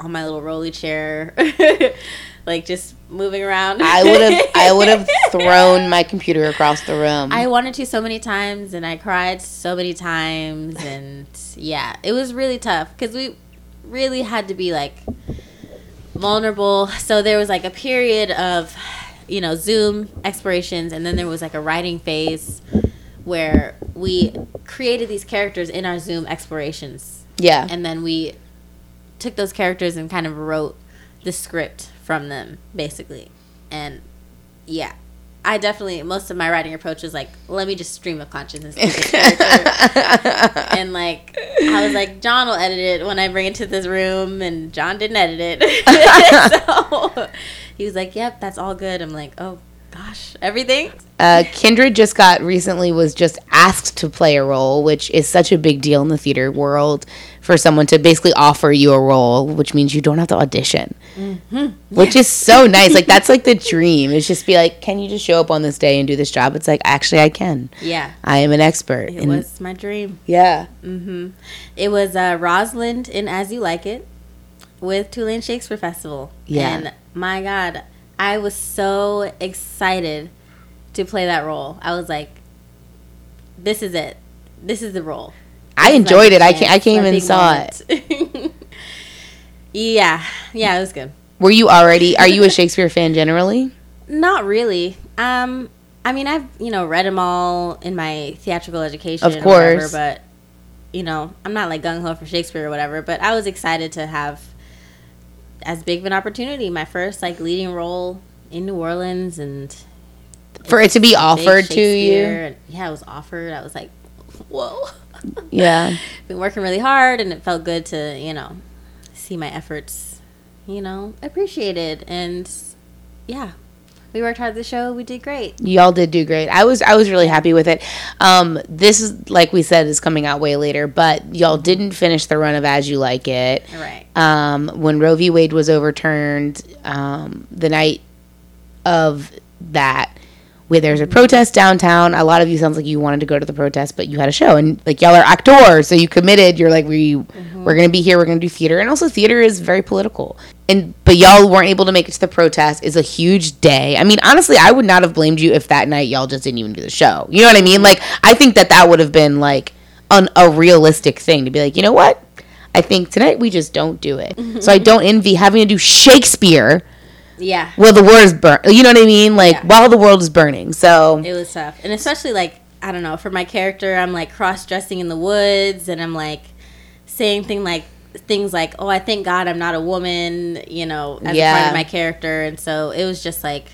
on my little rolly chair, like just moving around. I would have I would have thrown my computer across the room. I wanted to so many times and I cried so many times and yeah, it was really tough cuz we really had to be like vulnerable. So there was like a period of you know, Zoom explorations and then there was like a writing phase where we created these characters in our Zoom explorations yeah. and then we took those characters and kind of wrote the script from them basically and yeah i definitely most of my writing approach was like let me just stream of consciousness. And like i was like john will edit it when i bring it to this room and john didn't edit it. So he was like yep that's all good. I'm like oh gosh everything Uh, Kendra just got recently was just asked to play a role, which is such a big deal in the theater world for someone to basically offer you a role, which means you don't have to audition, which is so nice. Like that's like the dream. Is just be like, can you just show up on this day and do this job? It's like actually I can. yeah I am an expert. it And- was my dream yeah. hmm It was uh, Rosalind in As You Like It with Tulane Shakespeare Festival. Yeah. And my God, I was so excited to play that role. I was like, this is it. This is the role. I enjoyed it. I chance, ca- I came and saw it. yeah. Yeah, it was good. Were you already? Are you a Shakespeare fan generally? Not really. Um, I mean, I've you know read them all in my theatrical education, Of or whatever, course. but you know, I'm not like gung ho for Shakespeare or whatever. But I was excited to have as big of an opportunity, my first like leading role in New Orleans, and For it to be offered to you? And- yeah, it was offered. I was like, whoa. Yeah. Been working really hard, and it felt good to you know see my efforts, you know, appreciated, and yeah. We worked hard at the show. We did great. Y'all did do great. I was I was really happy with it. Um, this is like we said is coming out way later, but y'all didn't finish the run of As You Like It. Right. Um, when Roe v. Wade was overturned, um, the night of that, where there's a protest downtown. A lot of you sounds like you wanted to go to the protest, but you had a show, and like y'all are actors, so you committed. You're like, we mm-hmm. we're gonna be here. We're gonna do theater, and also theater is very political. And but y'all weren't able to make it to the protest. Is a huge day. I mean, honestly, I would not have blamed you if that night y'all just didn't even do the show. You know what I mean? Like, I think that that would have been like an, a realistic thing to be like, you know what? I think tonight we just don't do it. Mm-hmm. so I don't envy having to do Shakespeare Yeah. Well, the world is burn. You know what I mean? Like Yeah. while the world is burning. So It was tough. And especially like, I don't know, for my character, I'm like cross dressing in the woods and I'm like saying thing like things like, Oh, I thank God I'm not a woman, you know, as a part of my character and so it was just like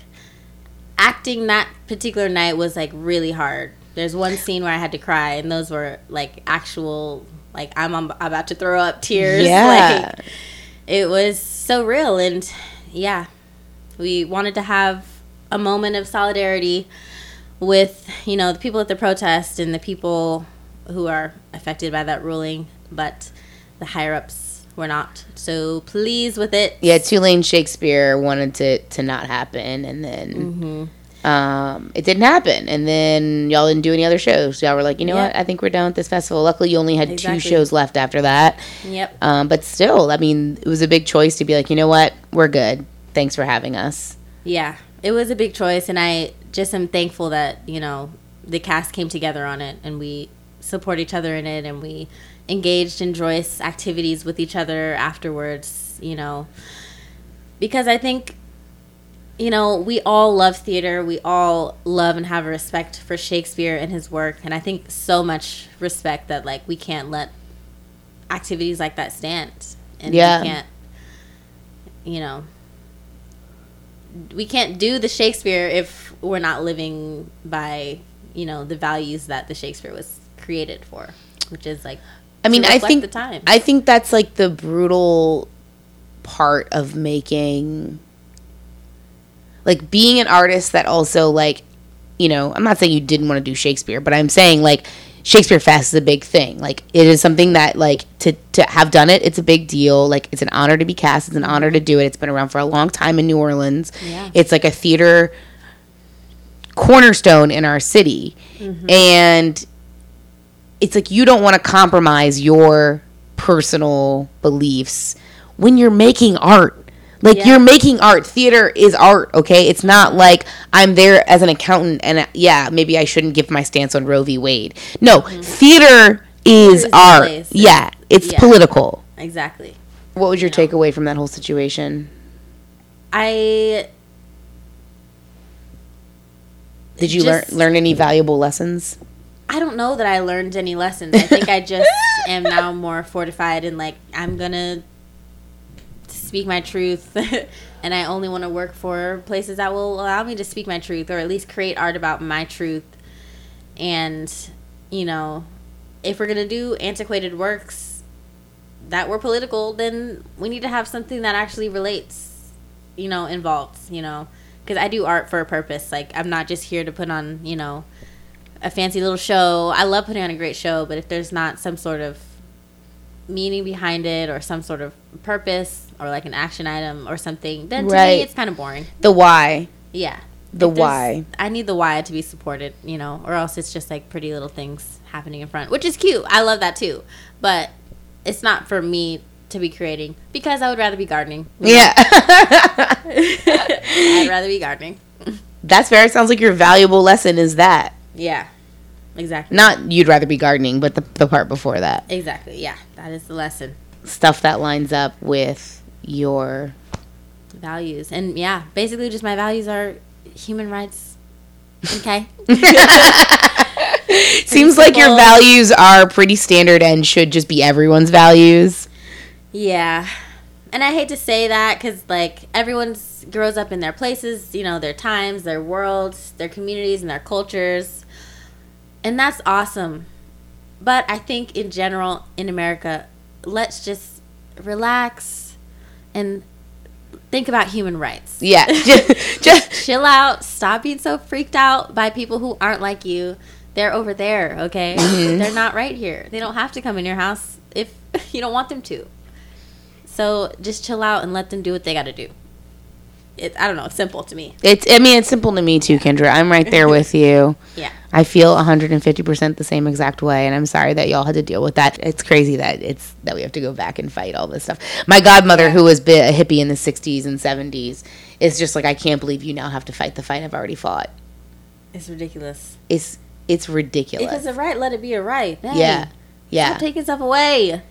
acting that particular night was like really hard. There's one scene where I had to cry and those were like actual like I'm, I'm about to throw up tears. Yeah. Like it was so real and yeah we wanted to have a moment of solidarity with you know the people at the protest and the people who are affected by that ruling, but the higher ups were not so pleased with it. Yeah, Tulane Shakespeare wanted to to not happen, and then Mm-hmm. um, it didn't happen. And then y'all didn't do any other shows. Y'all were like, you know Yeah. what? I think we're done with this festival. Luckily, you only had Exactly. two shows left after that. Yep. Um, but still, I mean, it was a big choice to be like, you know what? We're good. Thanks for having us. Yeah, it was a big choice, and I just am thankful that you know the cast came together on it, and we support each other in it, and we engaged in joyous activities with each other afterwards. You know, because I think you know we all love theater, we all love and have a respect for Shakespeare and his work, and I think so much respect that like we can't let activities like that stand, and Yeah. we can't, you know we can't do the Shakespeare if we're not living by you know the values that the Shakespeare was created for, which is like I mean, I think the time. I think that's like the brutal part of making like being an artist that also like you know, I'm not saying you didn't want to do Shakespeare, but I'm saying like Shakespeare Fest is a big thing. Like it is something that like to to have done it, it's a big deal. Like it's an honor to be cast, it's an honor to do it. It's been around for a long time in New Orleans. Yeah. It's like a theater cornerstone in our city. Mm-hmm. And it's like you don't want to compromise your personal beliefs when you're making art. Like Yeah. you're making art. Theater is art, okay? It's not like I'm there as an accountant and uh, yeah, maybe I shouldn't give my stance on Roe v. Wade. No, theater is art. place. Yeah, it's Yeah. political. exactly. What was your takeaway from that whole situation? I Did you Just- learn learn any valuable lessons? I don't know that I learned any lessons. I think I just am now more fortified and like I'm gonna speak my truth, and I only want to work for places that will allow me to speak my truth, or at least create art about my truth. And you know, if we're gonna do antiquated works that were political, then we need to have something that actually relates, you know, involved. You know, because I do art for a purpose. Like I'm not just here to put on, you know a fancy little show. I love putting on a great show, but if there's not some sort of meaning behind it or some sort of purpose or like an action item or something, then to Right. me it's kind of boring. The why. Yeah. The there's- why. I need the why to be supported, you know, or else it's just like pretty little things happening in front, which is cute. I love that too. But it's not for me to be creating because I would rather be gardening. Yeah. I'd rather be gardening. That's fair. It sounds like your valuable lesson is that. Yeah. Exactly. Not you'd rather be gardening, but the, the part before that. Exactly. Yeah. That is the lesson. Stuff that lines up with your. values and yeah basically just my values are human rights okay Seems like your values are pretty standard and should just be everyone's values. yeah and i hate to say that because like everyone's grows up in their places you know their times their worlds their communities and their cultures and that's awesome but i think in general in america let's just relax and think about human rights Yeah. just, just chill out. Stop being so freaked out by people who aren't like you. They're over there, okay? Mm-hmm. They're not right here. They don't have to come in your house if you don't want them to. So just chill out and let them do what they got to do. It, I don't know. It's simple to me. it's. I mean, it's simple to me too, Kendra. I'm right there with you. Yeah. I feel 150% the same exact way, and I'm sorry that y'all had to deal with that. It's crazy that it's that we have to go back and fight all this stuff. My godmother, who was a hippie in the 60s and 70s, is just like, I can't believe you now have to fight the fight I've already fought. It's ridiculous. It's it's ridiculous. If it's a right, let it be a right. Dang. yeah, yeah. Stop taking stuff away.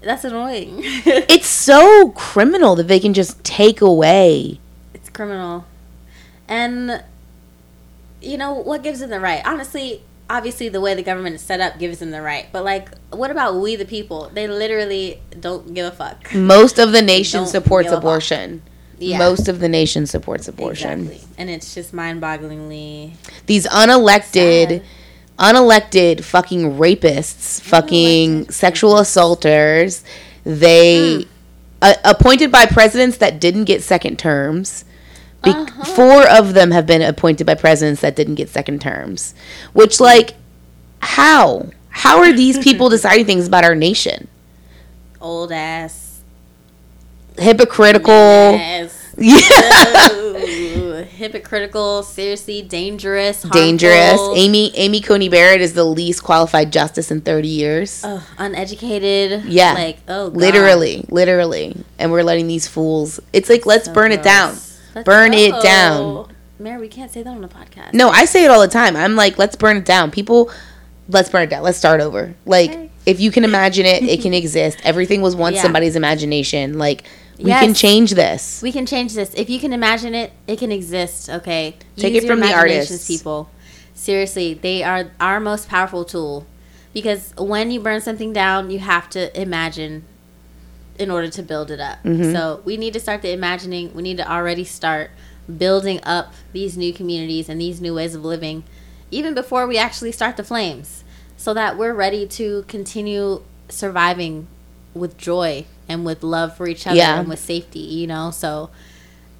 That's annoying. it's so criminal that they can just take away. Criminal. And you know what gives them the right? Honestly, obviously the way the government is set up gives them the right. But like what about we the people? They literally don't give a fuck. Most of the nation don't supports give a fuck. abortion. Yeah. Most of the nation supports abortion. Exactly. And it's just mind-bogglingly These unelected, Sad. unelected fucking rapists, fucking sexual assaulters, they Hmm. uh, appointed by presidents that didn't get second terms. Be- Uh-huh. Four of them have been appointed by presidents that didn't get second terms. Which, like, how? How are these people deciding things about our nation? Old ass. Hypocritical. Yes. Yeah. Hypocritical, seriously dangerous, Dangerous. Amy Amy Coney Barrett is the least qualified justice in 30 years. uneducated. Yeah. like oh, God. literally, literally. And we're letting these fools. It's like let's So burn it down. Let's burn it down. Mary, we can't say that on the podcast. No, I say it all the time. I'm like, let's burn it down. People, let's burn it down. Let's start over. Like, Okay. if you can imagine it, it can exist. Everything was once Yeah. somebody's imagination. Like, we can change this. We can change this. If you can imagine it, it can exist. Okay, Take Use it from the artists. people. Seriously, they are our most powerful tool because when you burn something down, you have to imagine in order to build it up. Mm-hmm. So we need to start the imagining. We need to already start building up these new communities and these new ways of living, even before we actually start the flames, so that we're ready to continue surviving with joy and with love for each other Yeah. and with safety. You know, so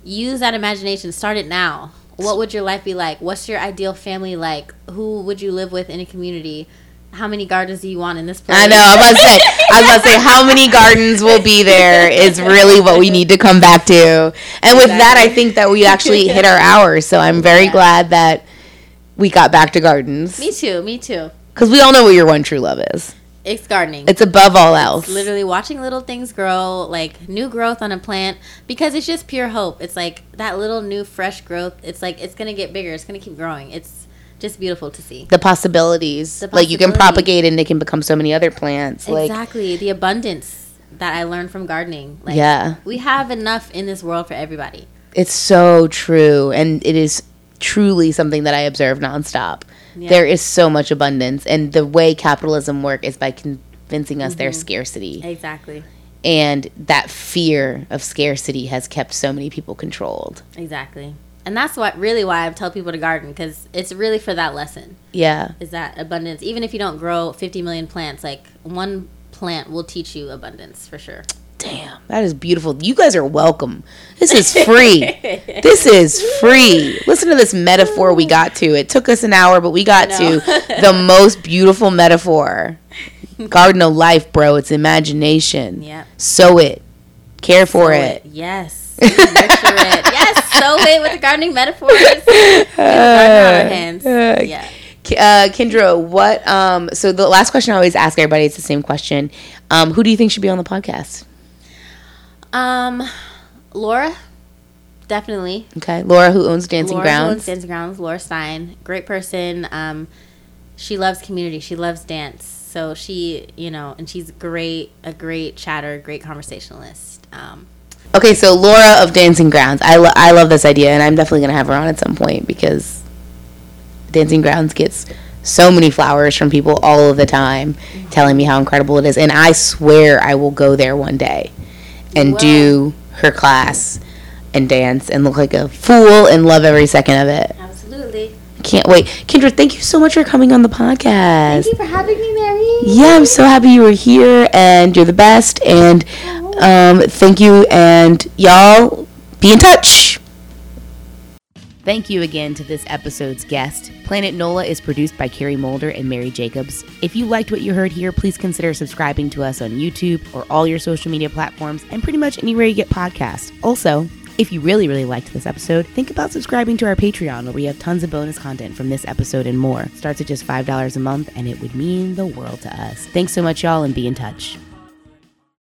use that imagination. Start it now. What would your life be like? What's your ideal family like? Who would you live with in a community? How many gardens do you want in this place? I know. I'm about to say. I was about to say how many gardens will be there is really what we need to come back to. And with that, I think that we actually hit our hour. So I'm very Yeah. glad that we got back to gardens Me too. Me too. because we all know what your one true love is. It's gardening. It's above all else. literally watching little things grow, like new growth on a plant, because it's just pure hope. It's like that little new fresh growth. It's like it's gonna get bigger. It's gonna keep growing. It's just beautiful to see. the possibilities. The Like you can propagate and it can become so many other plants. Like exactly the abundance that I learned from gardening. Like, Yeah. we have enough in this world for everybody. it's so true, and it is truly something that I observe nonstop. Yeah. There is so much abundance, and the way capitalism work is by convincing us Mm-hmm. there's scarcity, Exactly. and that fear of scarcity has kept so many people controlled. Exactly. And that's what really why I tell people to garden because it's really for that lesson. Yeah, Is that abundance? Even if you don't grow 50 million plants, like one plant will teach you abundance for sure. damn, that is beautiful. You guys are welcome. This is free. this is free. Listen to this metaphor we got to. It took us an hour, but we got to the most beautiful metaphor. Garden of life, bro. It's imagination. Yep. Sow it. Care for Sow it. Yes. Nurture it. Yes. Sow with the gardening metaphors. We have garden our hands. uh, Yeah. Uh, Kendra, what? Um, so the last question I always ask everybody, is the same question. Um, who do you think should be on the podcast? Um, Laura, definitely. Okay, Laura, who owns Dancing Laura who owns Grounds. Dancing Grounds. Laura Stein, great person. Um, she loves community. She loves dance. So she, you know, and she's great, a great chatter, great conversationalist. Um, Okay, so Laura of Dancing Grounds. I, lo- I love this idea, and I'm definitely going to have her on at some point because Dancing Grounds gets so many flowers from people all of the time telling me how incredible it is. And I swear I will go there one day and will. do her class and dance and look like a fool and love every second of it. absolutely. Can't wait. Kendra, thank you so much for coming on the podcast. Thank you for having me, Mary. Yeah, I'm so happy you were here and you're the best. And um, thank you. And y'all be in touch. Thank you again to this episode's guest. Planet NOLA is produced by Carrie Mulder and Mary Jacobs. If you liked what you heard here, please consider subscribing to us on YouTube or all your social media platforms and pretty much anywhere you get podcasts. Also, if you really, really liked this episode, think about subscribing to our Patreon where we have tons of bonus content from this episode and more. Starts at just $5 a month and it would mean the world to us. Thanks so much, y'all, and be in touch.